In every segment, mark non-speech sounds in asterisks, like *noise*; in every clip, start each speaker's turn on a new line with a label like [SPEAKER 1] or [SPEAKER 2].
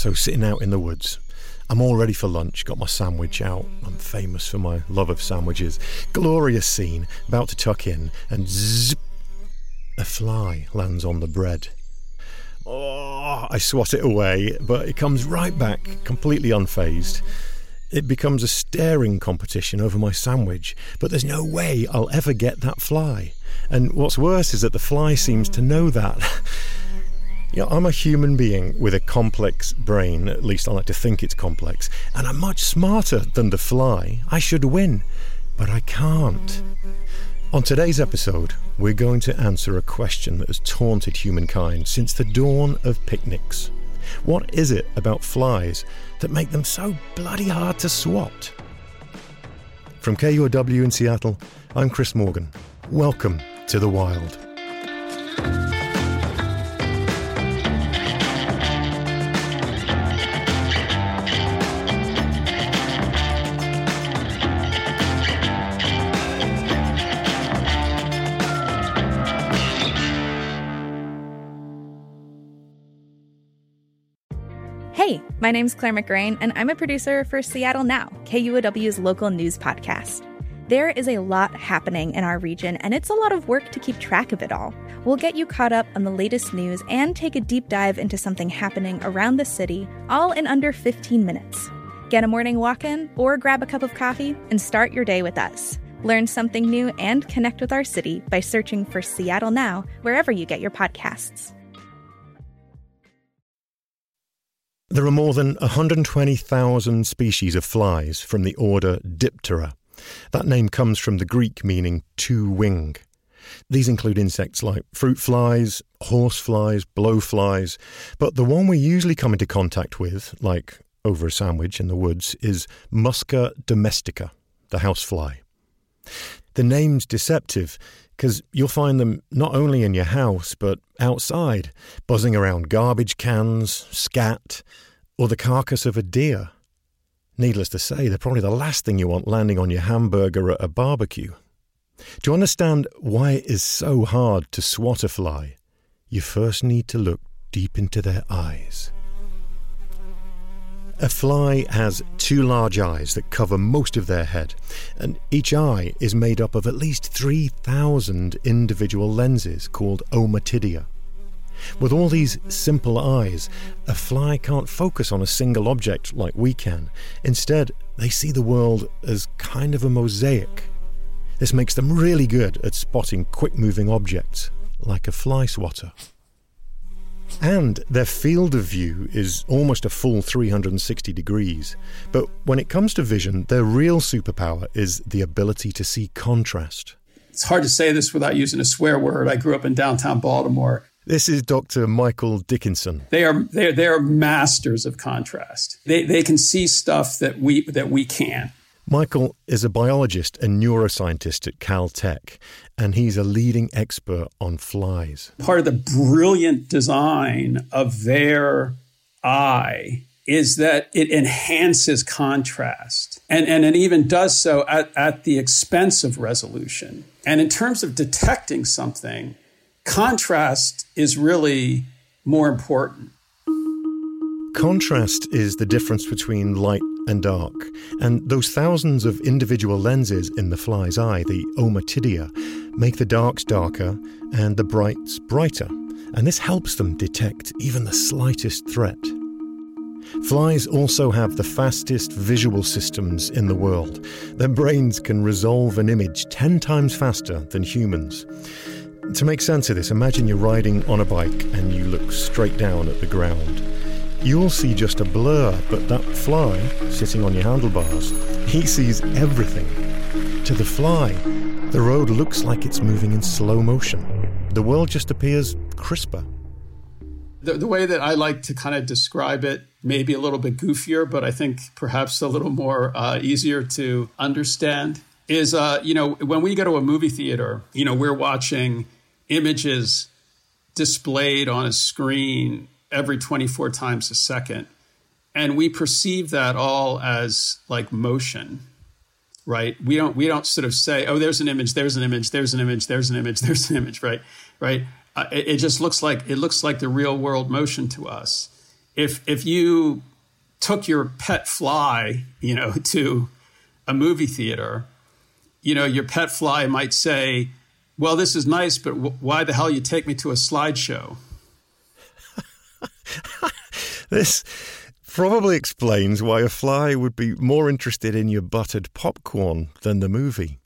[SPEAKER 1] So, sitting out in the woods, I'm all ready for lunch, got my sandwich out. I'm famous for my love of sandwiches. Glorious scene, about to tuck in, and zip, a fly lands on the bread. Oh, I swat it away, but it comes right back, completely unfazed. It becomes a staring competition over my sandwich, but there's no way I'll ever get that fly. And what's worse is that the fly seems to know that. *laughs* You know, I'm a human being with a complex brain, at least I like to think it's complex, and I'm much smarter than the fly. I should win, but I can't. On today's episode, we're going to answer a question that has taunted humankind since the dawn of picnics. What is it about flies that make them so bloody hard to swat? From KUOW in Seattle, I'm Chris Morgan. Welcome to the wild.
[SPEAKER 2] My name's Claire McGrain, and I'm a producer for Seattle Now, KUOW's local news podcast. There is a lot happening in our region, and it's a lot of work to keep track of it all. We'll get you caught up on the latest news and take a deep dive into something happening around the city, all in under 15 minutes. Get a morning walk in, or grab a cup of coffee and start your day with us. Learn something new and connect with our city by searching for Seattle Now wherever you get your podcasts.
[SPEAKER 1] There are more than 120,000 species of flies from the order Diptera. That name comes from the Greek meaning two wing. These include insects like fruit flies, horse flies, blowflies, but the one we usually come into contact with, like over a sandwich in the woods, is Musca domestica, the housefly. The name's deceptive because you'll find them not only in your house but outside, buzzing around garbage cans, scat, or the carcass of a deer. Needless to say, they're probably the last thing you want landing on your hamburger at a barbecue. To understand why it is so hard to swat a fly, you first need to look deep into their eyes. A fly has two large eyes that cover most of their head, and each eye is made up of at least 3,000 individual lenses called ommatidia. With all these simple eyes, a fly can't focus on a single object like we can. Instead, they see the world as kind of a mosaic. This makes them really good at spotting quick moving objects, like a fly swatter. And their field of view is almost a full 360 degrees. But when it comes to vision, their real superpower is the ability to see contrast.
[SPEAKER 3] It's hard to say this without using a swear word. I grew up in downtown Baltimore.
[SPEAKER 1] This is Dr. Michael Dickinson.
[SPEAKER 3] They are they are, they are masters of contrast. They they can see stuff that we that we can't.
[SPEAKER 1] Michael is a biologist and neuroscientist at Caltech, and he's a leading expert on flies.
[SPEAKER 3] Part of the brilliant design of their eye is that it enhances contrast. And, and it even does so at, at the expense of resolution. And in terms of detecting something, contrast is really more important.
[SPEAKER 1] Contrast is the difference between light and dark, and those thousands of individual lenses in the fly's eye, the ommatidia, make the darks darker and the brights brighter, and this helps them detect even the slightest threat. Flies also have the fastest visual systems in the world. Their brains can resolve an image 10 times faster than humans. To make sense of this, imagine you're riding on a bike and you look straight down at the ground. You'll see just a blur, but that fly sitting on your handlebars, he sees everything. To the fly, the road looks like it's moving in slow motion. The world just appears crisper.
[SPEAKER 3] The, the way that I like to kind of describe it maybe a little bit goofier, but I think perhaps a little more uh, easier to understand is, uh, you know, when we go to a movie theater, you know, we're watching images displayed on a screen every 24 times a second. And we perceive that all as like motion, right? We don't we don't sort of say, oh, there's an image, there's an image, there's an image, there's an image, *laughs* there's an image, right? Right? Uh, it, it just looks like it looks like the real world motion to us. If if you took your pet fly, you know, *laughs* to a movie theater, you know, your pet fly might say, "Well, this is nice, but w- why the hell you take me to a slideshow?" *laughs*
[SPEAKER 1] this probably explains why a fly would be more interested in your buttered popcorn than the movie.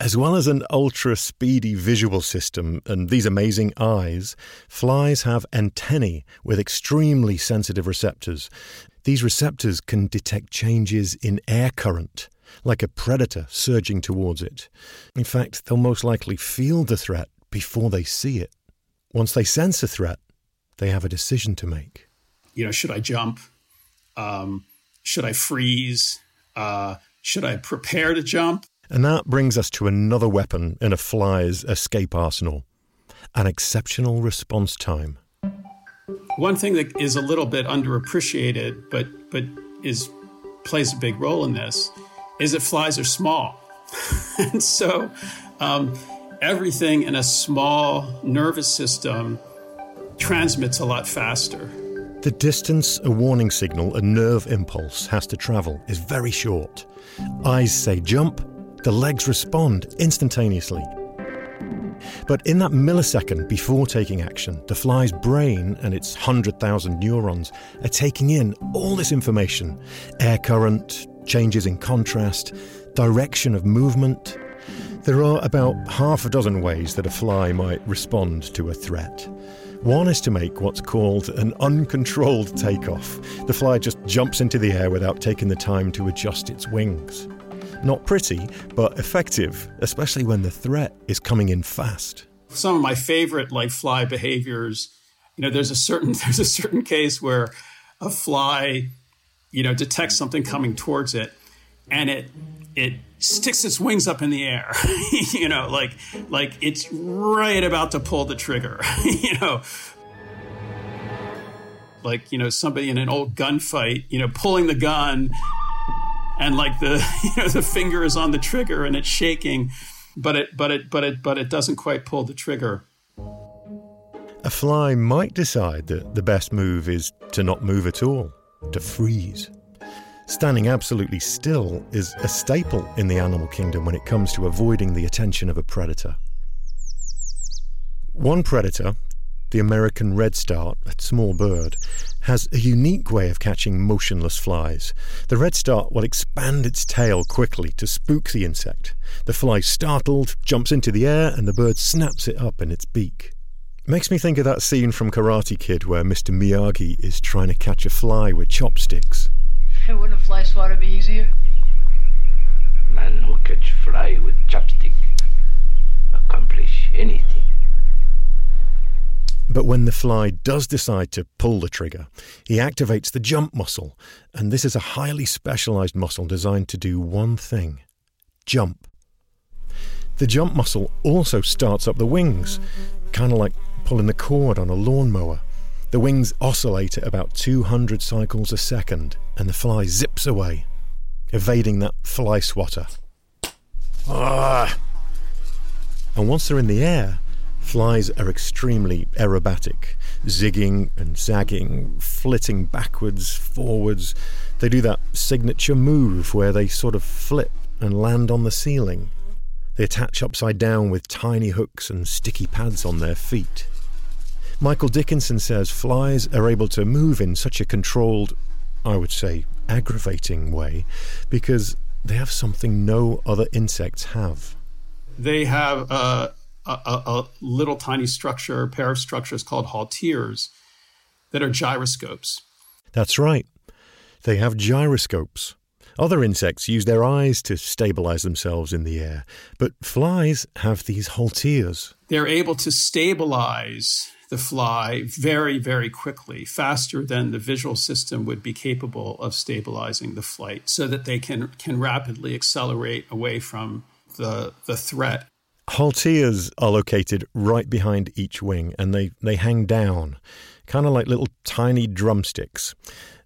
[SPEAKER 1] As well as an ultra speedy visual system and these amazing eyes, flies have antennae with extremely sensitive receptors. These receptors can detect changes in air current, like a predator surging towards it. In fact, they'll most likely feel the threat before they see it. Once they sense a threat, they have a decision to make.
[SPEAKER 3] You know, should I jump? Um, should I freeze? Uh, should I prepare to jump?
[SPEAKER 1] And that brings us to another weapon in a fly's escape arsenal an exceptional response time.
[SPEAKER 3] One thing that is a little bit underappreciated, but but is plays a big role in this, is that flies are small, *laughs* and so um, everything in a small nervous system transmits a lot faster.
[SPEAKER 1] The distance a warning signal, a nerve impulse, has to travel is very short. Eyes say jump, the legs respond instantaneously. But in that millisecond before taking action, the fly's brain and its 100,000 neurons are taking in all this information air current, changes in contrast, direction of movement. There are about half a dozen ways that a fly might respond to a threat. One is to make what's called an uncontrolled takeoff. The fly just jumps into the air without taking the time to adjust its wings. Not pretty, but effective, especially when the threat is coming in fast.
[SPEAKER 3] Some of my favorite like fly behaviors, you know, there's a certain *laughs* there's a certain case where a fly, you know, detects something coming towards it and it it sticks its wings up in the air *laughs* you know like like it's right about to pull the trigger *laughs* you know. Like you know somebody in an old gunfight you know pulling the gun and like the *laughs* you know the finger is on the trigger and it's shaking but it but it but it but it doesn't quite pull the trigger.
[SPEAKER 1] A fly might decide that the best move is to not move at all to freeze Standing absolutely still is a staple in the animal kingdom when it comes to avoiding the attention of a predator. One predator, the American redstart, a small bird, has a unique way of catching motionless flies. The redstart will expand its tail quickly to spook the insect. The fly, startled, jumps into the air and the bird snaps it up in its beak. Makes me think of that scene from Karate Kid where Mr. Miyagi is trying to catch a fly with chopsticks. *laughs*
[SPEAKER 4] Wouldn't a fly swatter be easier?
[SPEAKER 5] Man who catch fly with chopstick accomplish anything.
[SPEAKER 1] But when the fly does decide to pull the trigger, he activates the jump muscle, and this is a highly specialized muscle designed to do one thing jump. The jump muscle also starts up the wings, kind of like pulling the cord on a lawnmower. The wings oscillate at about 200 cycles a second, and the fly zips away, evading that fly swatter. Ah! And once they're in the air, flies are extremely aerobatic, zigging and zagging, flitting backwards, forwards. They do that signature move where they sort of flip and land on the ceiling. They attach upside down with tiny hooks and sticky pads on their feet. Michael Dickinson says flies are able to move in such a controlled, I would say, aggravating way because they have something no other insects have.
[SPEAKER 3] They have a, a, a little tiny structure, a pair of structures called halteres that are gyroscopes.
[SPEAKER 1] That's right. They have gyroscopes. Other insects use their eyes to stabilize themselves in the air, but flies have these halteres.
[SPEAKER 3] They're able to stabilize the fly very, very quickly, faster than the visual system would be capable of stabilizing the flight so that they can, can rapidly accelerate away from the, the threat.
[SPEAKER 1] Halteres are located right behind each wing and they, they hang down, kind of like little tiny drumsticks.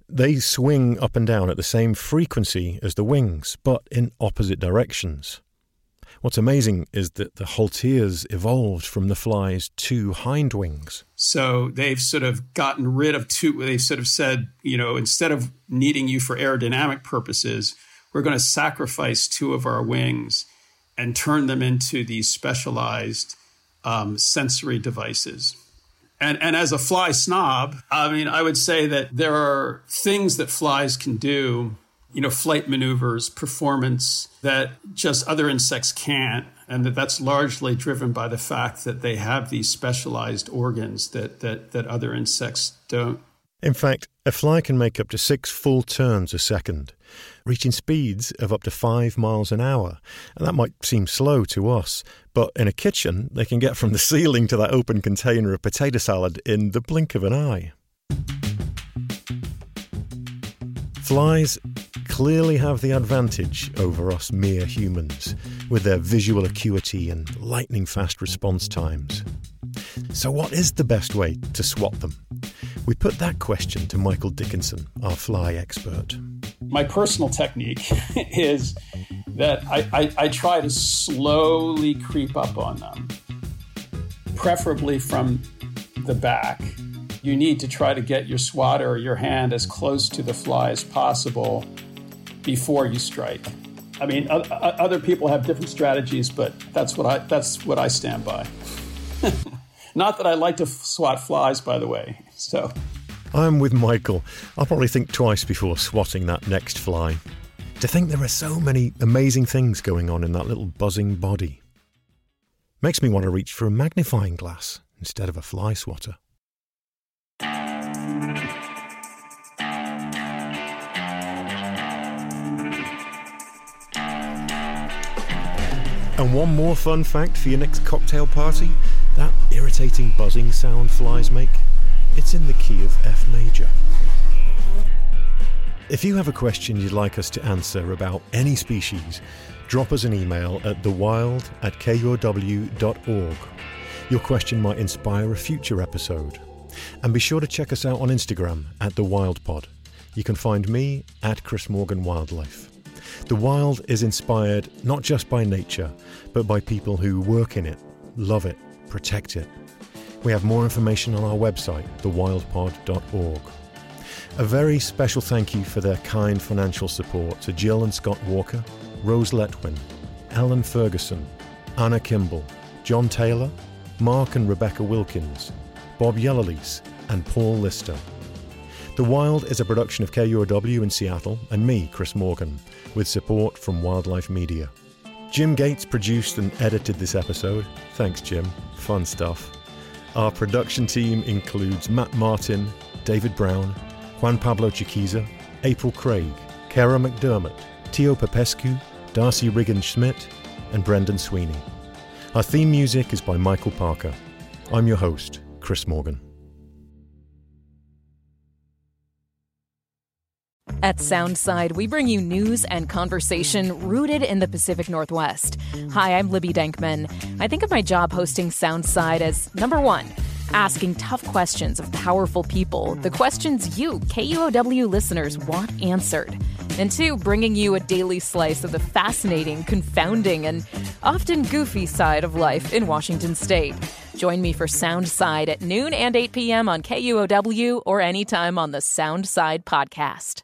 [SPEAKER 1] They swing up and down at the same frequency as the wings, but in opposite directions. What's amazing is that the halteres evolved from the fly's two hind wings.
[SPEAKER 3] So they've sort of gotten rid of two, they've sort of said, you know, instead of needing you for aerodynamic purposes, we're going to sacrifice two of our wings and turn them into these specialized um, sensory devices. And, and as a fly snob, I mean, I would say that there are things that flies can do you know, flight maneuvers, performance that just other insects can't. And that that's largely driven by the fact that they have these specialized organs that, that, that other insects don't.
[SPEAKER 1] In fact, a fly can make up to six full turns a second, reaching speeds of up to five miles an hour. And that might seem slow to us, but in a kitchen, they can get from the *laughs* ceiling to that open container of potato salad in the blink of an eye. Flies clearly have the advantage over us mere humans, with their visual acuity and lightning fast response times. So, what is the best way to swat them? We put that question to Michael Dickinson, our fly expert.
[SPEAKER 3] My personal technique *laughs* is that I, I, I try to slowly creep up on them, preferably from the back you need to try to get your swatter or your hand as close to the fly as possible before you strike. I mean, other people have different strategies, but that's what I that's what I stand by. *laughs* Not that I like to swat flies, by the way. So,
[SPEAKER 1] I'm with Michael. I'll probably think twice before swatting that next fly. To think there are so many amazing things going on in that little buzzing body makes me want to reach for a magnifying glass instead of a fly swatter. One more fun fact for your next cocktail party that irritating buzzing sound flies make, it's in the key of F major. If you have a question you'd like us to answer about any species, drop us an email at thewild at kuow.org. Your question might inspire a future episode. And be sure to check us out on Instagram at The Wild Pod. You can find me at Chris Morgan Wildlife. The wild is inspired not just by nature, but by people who work in it, love it, protect it. We have more information on our website, thewildpod.org. A very special thank you for their kind financial support to Jill and Scott Walker, Rose Letwin, Ellen Ferguson, Anna Kimball, John Taylor, Mark and Rebecca Wilkins, Bob Yellowlease, and Paul Lister. The Wild is a production of KUOW in Seattle and me, Chris Morgan, with support from Wildlife Media. Jim Gates produced and edited this episode. Thanks, Jim. Fun stuff. Our production team includes Matt Martin, David Brown, Juan Pablo Chiquiza, April Craig, Kara McDermott, Tio Popescu, Darcy Riggin Schmidt, and Brendan Sweeney. Our theme music is by Michael Parker. I'm your host, Chris Morgan.
[SPEAKER 6] At Soundside, we bring you news and conversation rooted in the Pacific Northwest. Hi, I'm Libby Denkman. I think of my job hosting Soundside as number one, asking tough questions of powerful people, the questions you, KUOW listeners, want answered. And two, bringing you a daily slice of the fascinating, confounding, and often goofy side of life in Washington state. Join me for Soundside at noon and 8 p.m. on KUOW or anytime on the Soundside podcast.